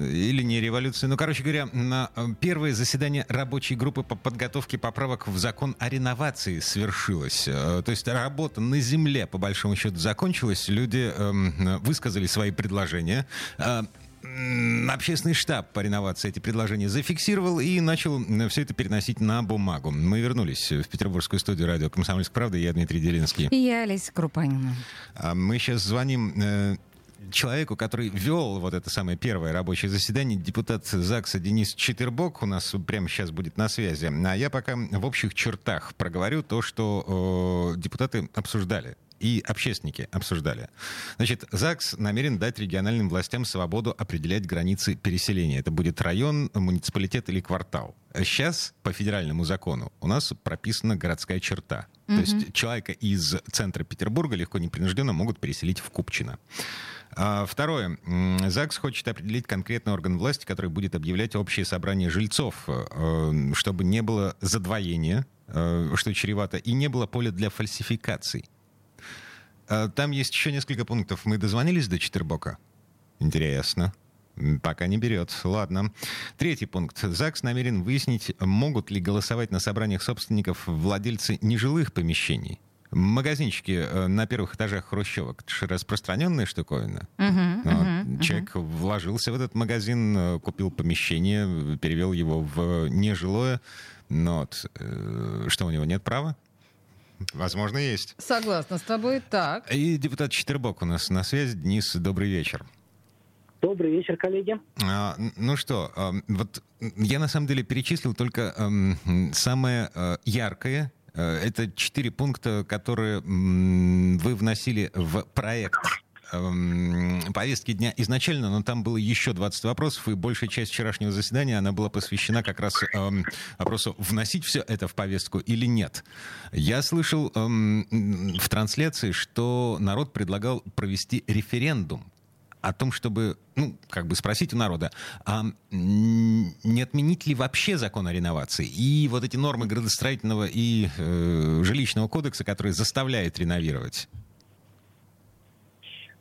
Или не революция. Ну, короче говоря, на э, первое заседание рабочей группы по подготовке поправок в закон о реновации свершилось. Э, то есть работа на земле, по большому счету, закончилась. Люди э, высказали свои предложения. Э, Общественный штаб по реновации эти предложения зафиксировал и начал все это переносить на бумагу. Мы вернулись в петербургскую студию радио «Комсомольская правда». Я Дмитрий Делинский. И я Олеся Крупанина. А мы сейчас звоним человеку, который вел вот это самое первое рабочее заседание, депутат ЗАГСа Денис Четербок у нас прямо сейчас будет на связи. А я пока в общих чертах проговорю то, что э, депутаты обсуждали и общественники обсуждали. Значит, ЗАГС намерен дать региональным властям свободу определять границы переселения. Это будет район, муниципалитет или квартал. Сейчас по федеральному закону у нас прописана городская черта. Mm-hmm. То есть человека из центра Петербурга легко непринужденно могут переселить в Купчино. А, второе. ЗАГС хочет определить конкретный орган власти, который будет объявлять общее собрание жильцов, э, чтобы не было задвоения, э, что чревато, и не было поля для фальсификаций. А, там есть еще несколько пунктов. Мы дозвонились до Четербока? Интересно. Пока не берет. Ладно. Третий пункт. ЗАГС намерен выяснить, могут ли голосовать на собраниях собственников владельцы нежилых помещений. Магазинчики э, на первых этажах хрущевок. Это же распространенная штуковина. Uh-huh, uh-huh, uh-huh. Человек вложился в этот магазин, э, купил помещение, перевел его в нежилое. Но вот, э, что, у него нет права? Возможно, есть. Согласна с тобой. Так. И депутат Четербок у нас на связи. Денис, добрый вечер. Добрый вечер, коллеги. А, ну что, вот я на самом деле перечислил только а, самое яркое. А, это четыре пункта, которые вы вносили в проект повестки дня изначально, но там было еще 20 вопросов, и большая часть вчерашнего заседания, она была посвящена как раз эм, вопросу, вносить все это в повестку или нет. Я слышал эм, в трансляции, что народ предлагал провести референдум о том, чтобы, ну, как бы спросить у народа, а не отменить ли вообще закон о реновации и вот эти нормы градостроительного и э, жилищного кодекса, которые заставляют реновировать?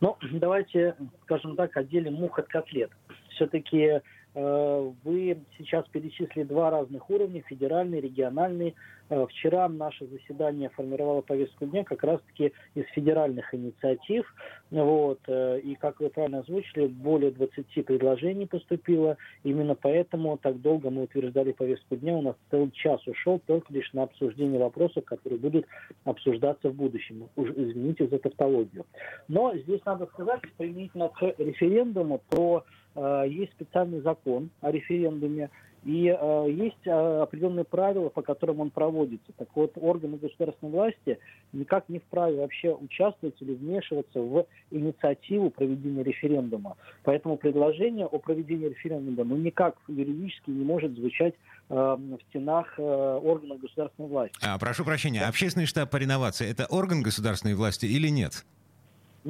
Ну, давайте, скажем так, отделим мух от котлет. Все-таки вы сейчас перечислили два разных уровня, федеральный, региональный. Э, вчера наше заседание формировало повестку дня как раз-таки из федеральных инициатив. Вот, э, и, как вы правильно озвучили, более 20 предложений поступило. Именно поэтому так долго мы утверждали повестку дня. У нас целый час ушел только лишь на обсуждение вопросов, которые будут обсуждаться в будущем. Уж извините за тавтологию. Но здесь надо сказать, применительно к референдуму, э, есть специальный закон о референдуме, и э, есть э, определенные правила, по которым он проводится. Так вот, органы государственной власти никак не вправе вообще участвовать или вмешиваться в инициативу проведения референдума. Поэтому предложение о проведении референдума ну, никак юридически не может звучать э, в стенах э, органов государственной власти. А, прошу прощения, общественный штаб по реновации – это орган государственной власти или нет?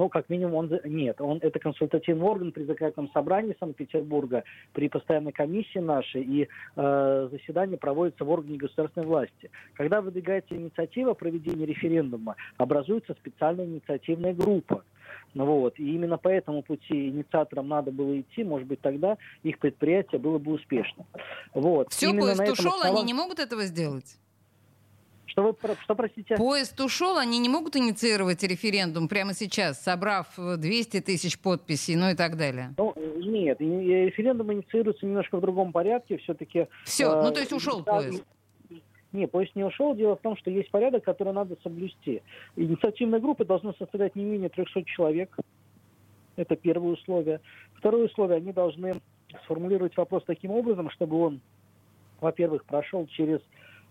Ну, как минимум, он нет. Он это консультативный орган при закрытом собрании Санкт-Петербурга, при постоянной комиссии нашей, и э, заседание проводится в органе государственной власти. Когда выдвигается инициатива проведения референдума, образуется специальная инициативная группа. Ну вот, и именно по этому пути инициаторам надо было идти, может быть, тогда их предприятие было бы успешно. Вот. Все, именно поезд ушел, основном... они не могут этого сделать? Что вы, что, простите? Поезд ушел, они не могут инициировать референдум прямо сейчас, собрав 200 тысяч подписей, ну и так далее? Ну, нет, референдум инициируется немножко в другом порядке, все-таки... Все, э, ну то есть ушел да, поезд? Нет, поезд не ушел. Дело в том, что есть порядок, который надо соблюсти. Инициативная группа должна составлять не менее 300 человек. Это первое условие. Второе условие, они должны сформулировать вопрос таким образом, чтобы он, во-первых, прошел через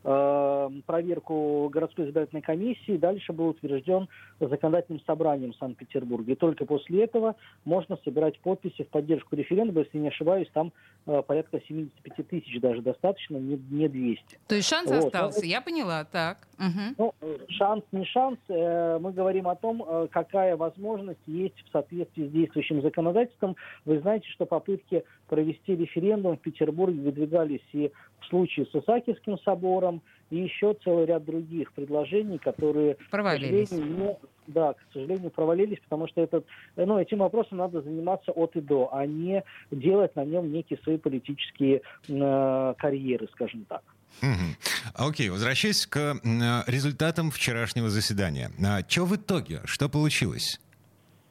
э, проверку городской избирательной комиссии, дальше был утвержден законодательным собранием Санкт-Петербурга. И только после этого можно собирать подписи в поддержку референдума, если не ошибаюсь, там э, порядка 75 тысяч даже достаточно, не, не 200. То есть шанс вот. остался, я поняла, так. Угу. Ну, шанс не шанс, э, мы говорим о том, э, какая возможность есть в соответствии с действующим законодательством. Вы знаете, что попытки провести референдум в Петербурге выдвигались и в случае с Исаакиевским собором, и еще целый ряд других предложений, которые, провалились. К не, да, к сожалению, провалились, потому что этот, ну, этим вопросом надо заниматься от и до, а не делать на нем некие свои политические э, карьеры, скажем так. Окей, okay, возвращаясь к э, результатам вчерашнего заседания. А, что в итоге? Что получилось?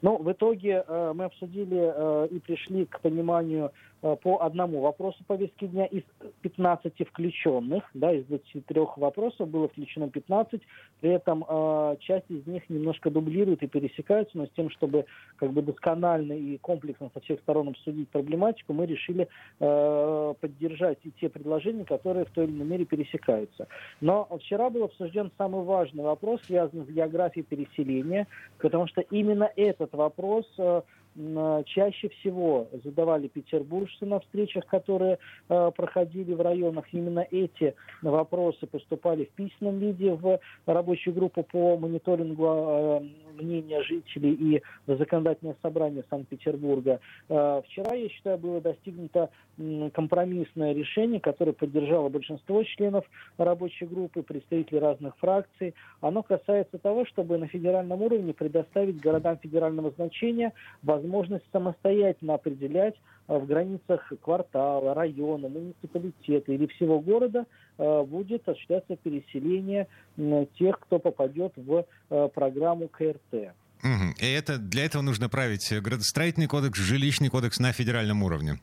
Ну, в итоге э, мы обсудили э, и пришли к пониманию по одному вопросу повестки дня из 15 включенных, да, из 23 вопросов было включено 15, при этом э, часть из них немножко дублирует и пересекаются, но с тем, чтобы как бы досконально и комплексно со всех сторон обсудить проблематику, мы решили э, поддержать и те предложения, которые в той или иной мере пересекаются. Но вчера был обсужден самый важный вопрос, связанный с географией переселения, потому что именно этот вопрос э, чаще всего задавали петербуржцы на встречах, которые э, проходили в районах. Именно эти вопросы поступали в письменном виде в рабочую группу по мониторингу э, мнения жителей и в законодательное собрание Санкт-Петербурга. Э, вчера, я считаю, было достигнуто компромиссное решение, которое поддержало большинство членов рабочей группы, представителей разных фракций. Оно касается того, чтобы на федеральном уровне предоставить городам федерального значения возможность самостоятельно определять в границах квартала, района, муниципалитета или всего города э, будет осуществляться переселение тех, кто попадет в программу КРТ. И это, для этого нужно править градостроительный кодекс, жилищный кодекс на федеральном уровне.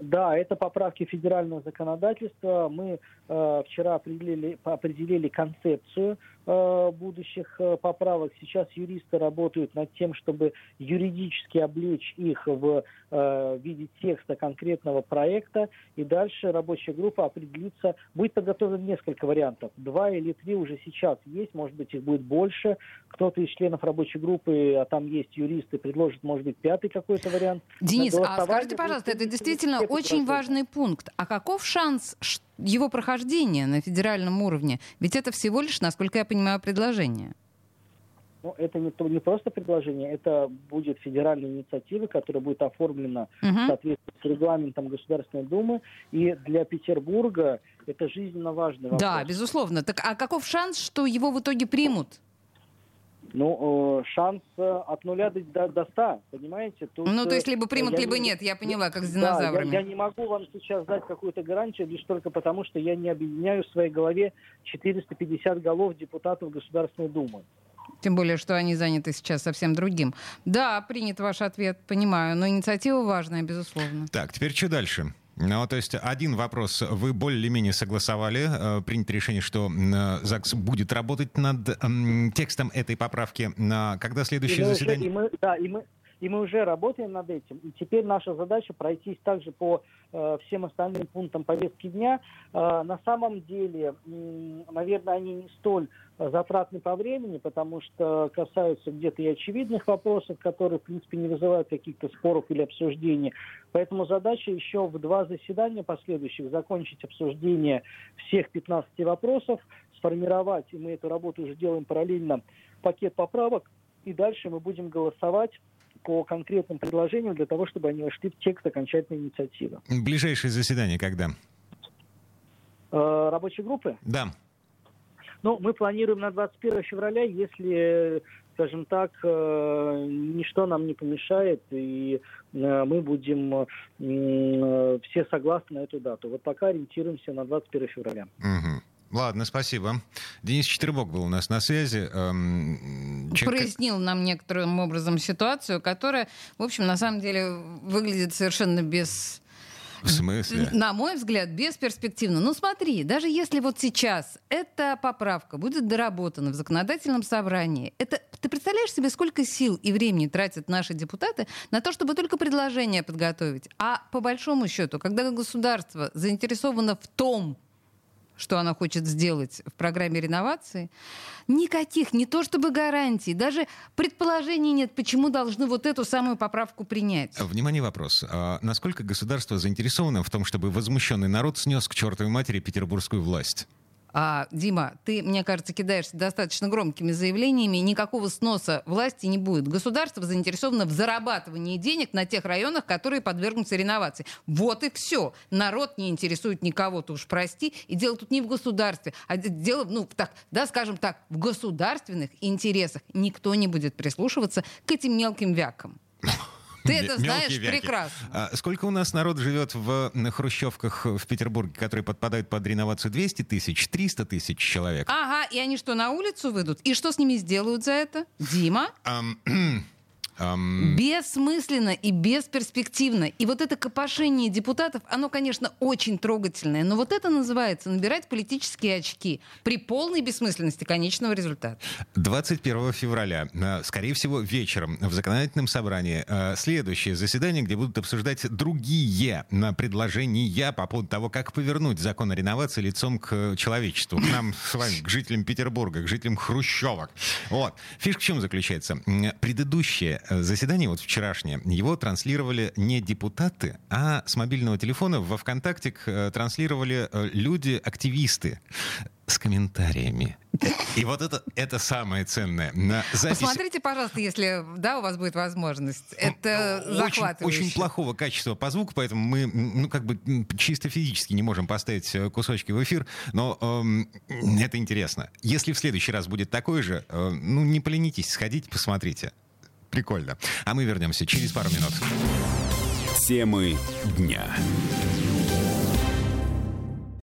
Да, это поправки федерального законодательства. Мы э, вчера определили, определили концепцию Э, будущих э, поправок. Сейчас юристы работают над тем, чтобы юридически облечь их в э, виде текста конкретного проекта. И дальше рабочая группа определится. Будет подготовлено несколько вариантов. Два или три уже сейчас есть, может быть, их будет больше. Кто-то из членов рабочей группы, а там есть юристы, предложит, может быть, пятый какой-то вариант. Денис, а скажите, пожалуйста, это действительно очень важный пункт. А каков шанс, что его прохождения на федеральном уровне? Ведь это всего лишь, насколько я понимаю, предложение. Ну, это не, не просто предложение, это будет федеральная инициатива, которая будет оформлена угу. в соответствии с регламентом Государственной Думы. И для Петербурга это жизненно важный вопрос. Да, безусловно. Так а каков шанс, что его в итоге примут? Ну, э, шанс э, от нуля до, до 100, понимаете? Тут, ну, то есть либо примут, либо не, нет, я поняла, как с динозаврами. Да, я, я не могу вам сейчас дать какую-то гарантию, лишь только потому, что я не объединяю в своей голове 450 голов депутатов Государственной Думы. Тем более, что они заняты сейчас совсем другим. Да, принят ваш ответ, понимаю, но инициатива важная, безусловно. Так, теперь что дальше? Ну, то есть один вопрос вы более-менее согласовали, э, принято решение, что э, ЗАГС будет работать над текстом этой поправки. Когда следующее и заседание? Уже, и мы, да, и мы, и мы уже работаем над этим. И теперь наша задача пройтись также по э, всем остальным пунктам повестки дня. Э, на самом деле, э, наверное, они не столь затратны по времени, потому что касаются где-то и очевидных вопросов, которые, в принципе, не вызывают каких-то споров или обсуждений. Поэтому задача еще в два заседания последующих закончить обсуждение всех 15 вопросов, сформировать, и мы эту работу уже делаем параллельно, пакет поправок, и дальше мы будем голосовать по конкретным предложениям для того, чтобы они вошли в текст окончательной инициативы. Ближайшее заседание когда? Э, рабочей группы? Да. Ну, мы планируем на 21 февраля, если, скажем так, э, ничто нам не помешает, и э, мы будем э, все согласны на эту дату. Вот пока ориентируемся на 21 февраля. Угу. Ладно, спасибо. Денис Четвербок был у нас на связи. Эм, Прояснил нам некоторым образом ситуацию, которая, в общем, на самом деле выглядит совершенно без в смысле? На мой взгляд, бесперспективно. Ну смотри, даже если вот сейчас эта поправка будет доработана в законодательном собрании, это, ты представляешь себе, сколько сил и времени тратят наши депутаты на то, чтобы только предложение подготовить? А по большому счету, когда государство заинтересовано в том, что она хочет сделать в программе реновации, никаких, не то чтобы гарантий, даже предположений нет, почему должны вот эту самую поправку принять. Внимание, вопрос. А насколько государство заинтересовано в том, чтобы возмущенный народ снес к чертовой матери петербургскую власть? А, Дима, ты, мне кажется, кидаешься достаточно громкими заявлениями. Никакого сноса власти не будет. Государство заинтересовано в зарабатывании денег на тех районах, которые подвергнутся реновации. Вот и все. Народ не интересует никого, ты уж прости. И дело тут не в государстве, а дело, ну, так, да, скажем так, в государственных интересах. Никто не будет прислушиваться к этим мелким вякам. Ты это знаешь прекрасно. А сколько у нас народ живет в хрущевках в Петербурге, которые подпадают под реновацию? 200 тысяч, 300 тысяч человек? Ага, и они что, на улицу выйдут? И что с ними сделают за это? Дима? Um... Бессмысленно и бесперспективно. И вот это копошение депутатов, оно, конечно, очень трогательное, но вот это называется набирать политические очки при полной бессмысленности конечного результата. 21 февраля, э, скорее всего, вечером в законодательном собрании э, следующее заседание, где будут обсуждать другие э, предложения по поводу того, как повернуть закон о реновации лицом к человечеству, к нам с вами, к жителям Петербурга, к жителям Хрущевок. Вот. Фишка в чем заключается? Предыдущее заседание, вот вчерашнее, его транслировали не депутаты, а с мобильного телефона во ВКонтакте э, транслировали э, люди-активисты с комментариями. И вот это, это самое ценное. На запись... Посмотрите, пожалуйста, если да, у вас будет возможность. Это очень, очень плохого качества по звуку, поэтому мы ну, как бы чисто физически не можем поставить кусочки в эфир, но эм, это интересно. Если в следующий раз будет такой же, э, ну не поленитесь, сходите, посмотрите. Прикольно. А мы вернемся через пару минут. Темы дня.